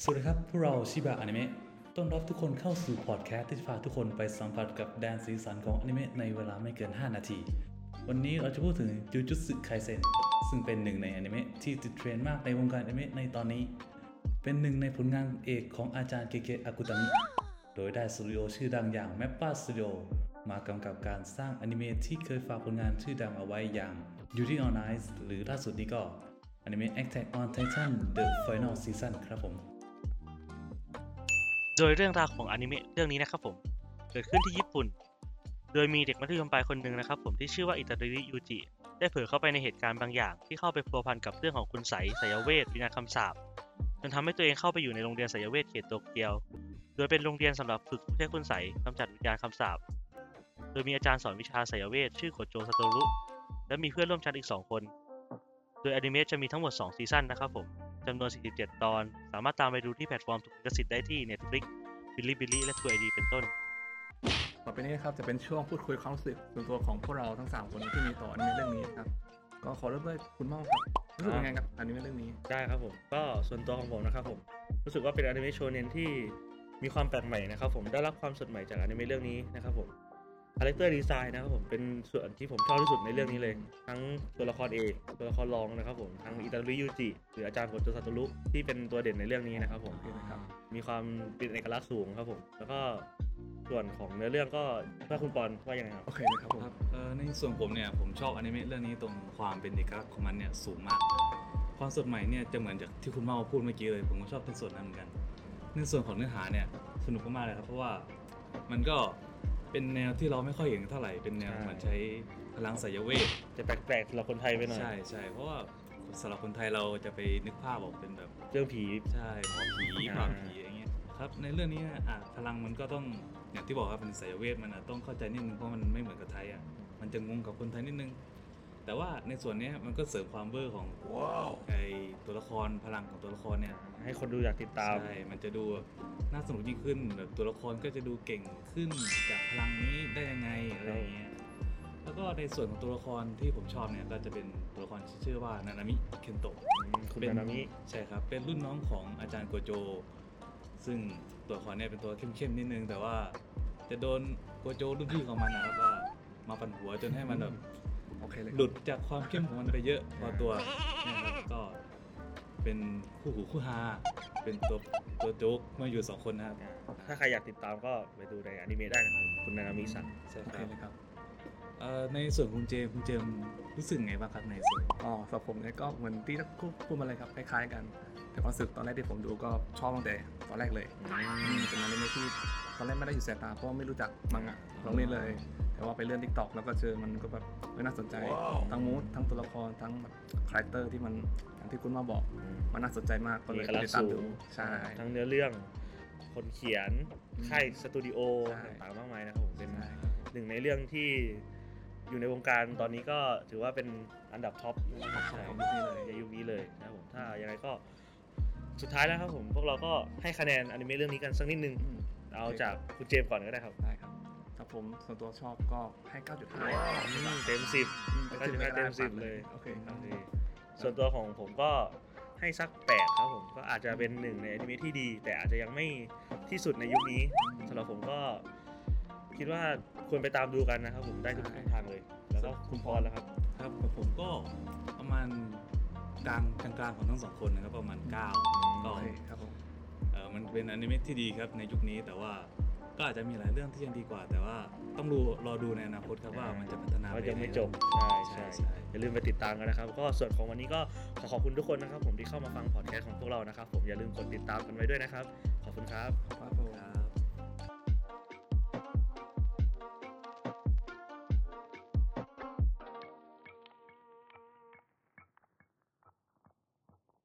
สวัสดีครับ พวกเราชิบะอนิเมะต้อนรับทุกคนเข้าสู่พอดแคสต์ที่จะพาทุกคนไปสัมผัสกับแดนสีสันของอนิเมะในเวลาไม่เกิน 5 นาที วันนี้เราจะพูดถึงจูจุสึไคเซนซึ่งเป็นหนึ่งในอนิเมะที่ติดเทรนด์มากในวงการอนิเมะในตอนนี้ เป็นหนึ่งในผลงานเอกของอาจารย์เกเกะอากุตามิโดยได้สตูดิโอชื่อดังอย่าง m a p p a Studio มากำกับการสร้างอนิเมะที่เคยฝากผลงานชื่อดังเอาไว้อย่าง Yuri on Ice หรือล่าสุดนี้ก็อนิเมะ Attack on Titan The Final Season ครับผม โดยเรื่องราวของอนิเมะเรื่องนี้นะครับผม เกิดขึ้นที่ญี่ปุ่น โดยมีเด็กมัธยมปลายคนหนึ่งนะครับผมที่ชื่อว่าอิตาริยูจิ ได้เผลอเข้าไปในเหตุการณ์บางอย่าง ที่เข้าไปพัวพันกับเรื่องของคุณไสยสายเวทวิญญาณคำสาปจนทำให้ตัวเองเข้าไปอยู่ในโรงเรียนสายเวทเขตโตเกียว โดยเป็นโรงเรียนสำหรับฝึกผู้ใช้คุณไสยกำจัดวิญญาณคำสาป โดยมีอาจารย์สอนวิชาสายเวทชื่อโคโจซาโตรุ และมีเพื่อนร่วมชั้นอีก 2 คน โดยอนิเมะจะมีทั้งหมด 2 ซีซั่นนะครับผม จำนวน 47 ตอน สามารถตามไปดูที่แพลตฟอร์มถูกลิขสิทธิ์ได้ที่ Netflix Bilibili และ TrueID เป็นต้น ต่อไปนี้นะครับจะเป็นช่วงพูดคุยความรู้สึกส่วนตัวของพวกเราทั้ง 3 คนที่มีต่ออนิเมะเรื่องนี้ครับ ก็ขอเริ่มด้วยคุณม่องครับรู้สึกยังไงกับอนิเมะเรื่องนี้ ได้ครับผม ก็ส่วนตัวของผมนะครับผม รู้สึกว่าเป็นอนิเมะโชเนนที่มีความแปลกใหม่นะครับผม ได้รับความสดใหม่จากอนิเมะเรื่องนี้นะครับผม character design นะครับผมเป็นส่วนที่ผมชอบที่สุดในเรื่องนี้เลย ทั้งตัวละครเอกตัวละครรองนะครับผมทั้งอิตาโดริยูจิหรืออาจารย์โกโจซาโตรุที่เป็นตัวเด่นในเรื่องนี้นะครับผมครับมีความเป็นเอกลักษณ์สูงครับผม แล้วก็ส่วนของเนื้อเรื่องก็ถ้าคุณปอนว่ายังไงครับโอเคนะครับผมครับเอ่อในส่วนผมเนี่ยผมชอบอนิเมะเรื่องนี้ตรงความเป็นเอกลักษณ์ของมันเนี่ยสูงมาก ความสดใหม่เนี่ยจะเหมือนจากที่คุณเมาพูดเมื่อกี้เลยผมก็ชอบในส่วนนั้นเหมือนกัน ในส่วนของเนื้อหาเนี่ยสนุกมากๆเลยครับเพราะว่ามันก็ เป็นแนวที่เราไม่ค่อยเห็นเท่าไหร่ เป็นแนวใช่ เหมือนใช้พลังสายเวท จะแปลกๆสำหรับคนไทยไปหน่อย ใช่ใช่เพราะว่าสำหรับคนไทยเราจะไปนึกภาพออกเป็นแบบ เรื่องผี ใช่หมอผีอ่าปราบผีอย่างเงี้ยครับ ในเรื่องนี้นะอะพลังมันก็ต้องอย่างที่บอกครับเป็นสายเวทมันอะต้องเข้าใจนิดนึงเพราะมันไม่เหมือนกับไทยอะมันจะงงกับคนไทยนิดนึง แต่ว่าในส่วนเนี้ยมันก็เสริมความเวอร์ของไอตัวละครพลังของตัวละครเนี่ยให้คนดูอยากติดตาม ใช่ มันจะดูแบบน่าสนุกยิ่งขึ้นแบบตัวละครก็จะดูเก่งขึ้นจากพลังนี้ได้ยังไงอะไรอย่างเงี้ย แล้วก็ในส่วนของตัวละครที่ผมชอบเนี่ยก็จะเป็นตัวละครที่ชื่อว่านานามิเคนโตะคุณเป็นนานามิใช่ครับ เป็นรุ่นน้องของอาจารย์โกโจ ซึ่งตัวละครเนี่ยเป็นตัวเข้มๆนิดนึง แต่ว่าจะโดนโกโจรุ่นพี่ของมันนะครับว่ามาปั่นหัวจนให้มันแบบ โอเคเลยหลุดจากความเข้มของมันไปเยอะพอตัวนะครับก็เป็นคู่หูคู่ฮาเป็นตัวตัวโจ๊กมาอยู่สองคนนะครับถ้าใครอยากติดตามก็ไปดูในอนิเมะได้นะครับคุณนานามิสั่งใช่โอคเครับเลยครับเอ่อในส่วนคุณเจมส์คุณเจมส์รู้สึกไงบ้างครับในส่วนอ๋อสำหรับผมเนี่ยก็เหมือนที่พูดพูดมาเลยครับคล้ายๆกัน แต่ความรู้สึกตอนแรกที่ผมดูก็ชอบตั้งแต่ตอนแรกเลยอืมเป็นอนิเมะที่ตอนแรกไม่ได้อยู่สายตาเพราะว่าไม่รู้จักมังงะลองเล่นเลย แต่ว่าไปเลื่อน TikTok แล้วก็เจอมันก็แบบเออน่าสนใจ ทั้ง moodทั้งตัวละครทั้งแบบ character ที่มันอย่างที่คุณมาบอกมันน่าสนใจมากก็เลยมีเอกลักษณ์ติดตามสูดูงใช่ทั้งเนื้อเรื่อง คนเขียนค่ายสตูดิโอใช่ต่างๆมากมายนะครับผมเป็นใช่หนึ่งในเรื่องที่อยู่ในวงการตอนนี้ก็ถือว่าเป็นอันดับ top ใช่ของยุคนี้เลยในยุคนี้เลยนะครับผมถ้ายังไงก็สุดท้ายแล้วครับผมพวกเราก็ให้คะแนนอนิเมะเรื่องนี้กันสักนิดนึงอืมเอาจากคุณเจมส์ก่อนก็ได้ครับได้ครับ ถ้าผมส่วนตัวชอบก็ให้ 9.5อืมเต็มสิบอืมก็จะให้เต็มสิบเลยโอเคครับโอเคส่วนตัวของผมก็ให้สักแปดครับผมก็อาจจะเป็นหนึ่งในอนิเมะที่ดี แต่อาจจะยังไม่ที่สุดในยุคนี้สำหรับผมก็ คิดว่าควรไปตามดูกันนะครับผมได้ทุกช่องทางเลย แล้วก็คุณพรแล้วครับ ครับของผมก็ประมาณกลางกลางๆของทั้งสองคนนะครับประมาณ9ก็โอเคครับผมเออมันเป็นอนิเมะที่ดีครับในยุคนี้แต่ว่า ก็อาจจะมีหลายเรื่องที่ยังดีกว่า แต่ว่าต้องดูรอดูในอนาคตครับว่ามันจะพัฒนาว่าปยังไม่หนจบใช่ใช่ใช่ใช่อย่าลืมไปติดตามกันนะครับ ก็ส่วนของวันนี้ก็ขอขอบคุณทุกคนนะครับ ผมที่เข้ามาฟังพอดแคสต์ของพวกเรานะครับ ผมอย่าลืมกดติดตามกันไว้ด้วยนะครับ ขอบคุณครับครับผม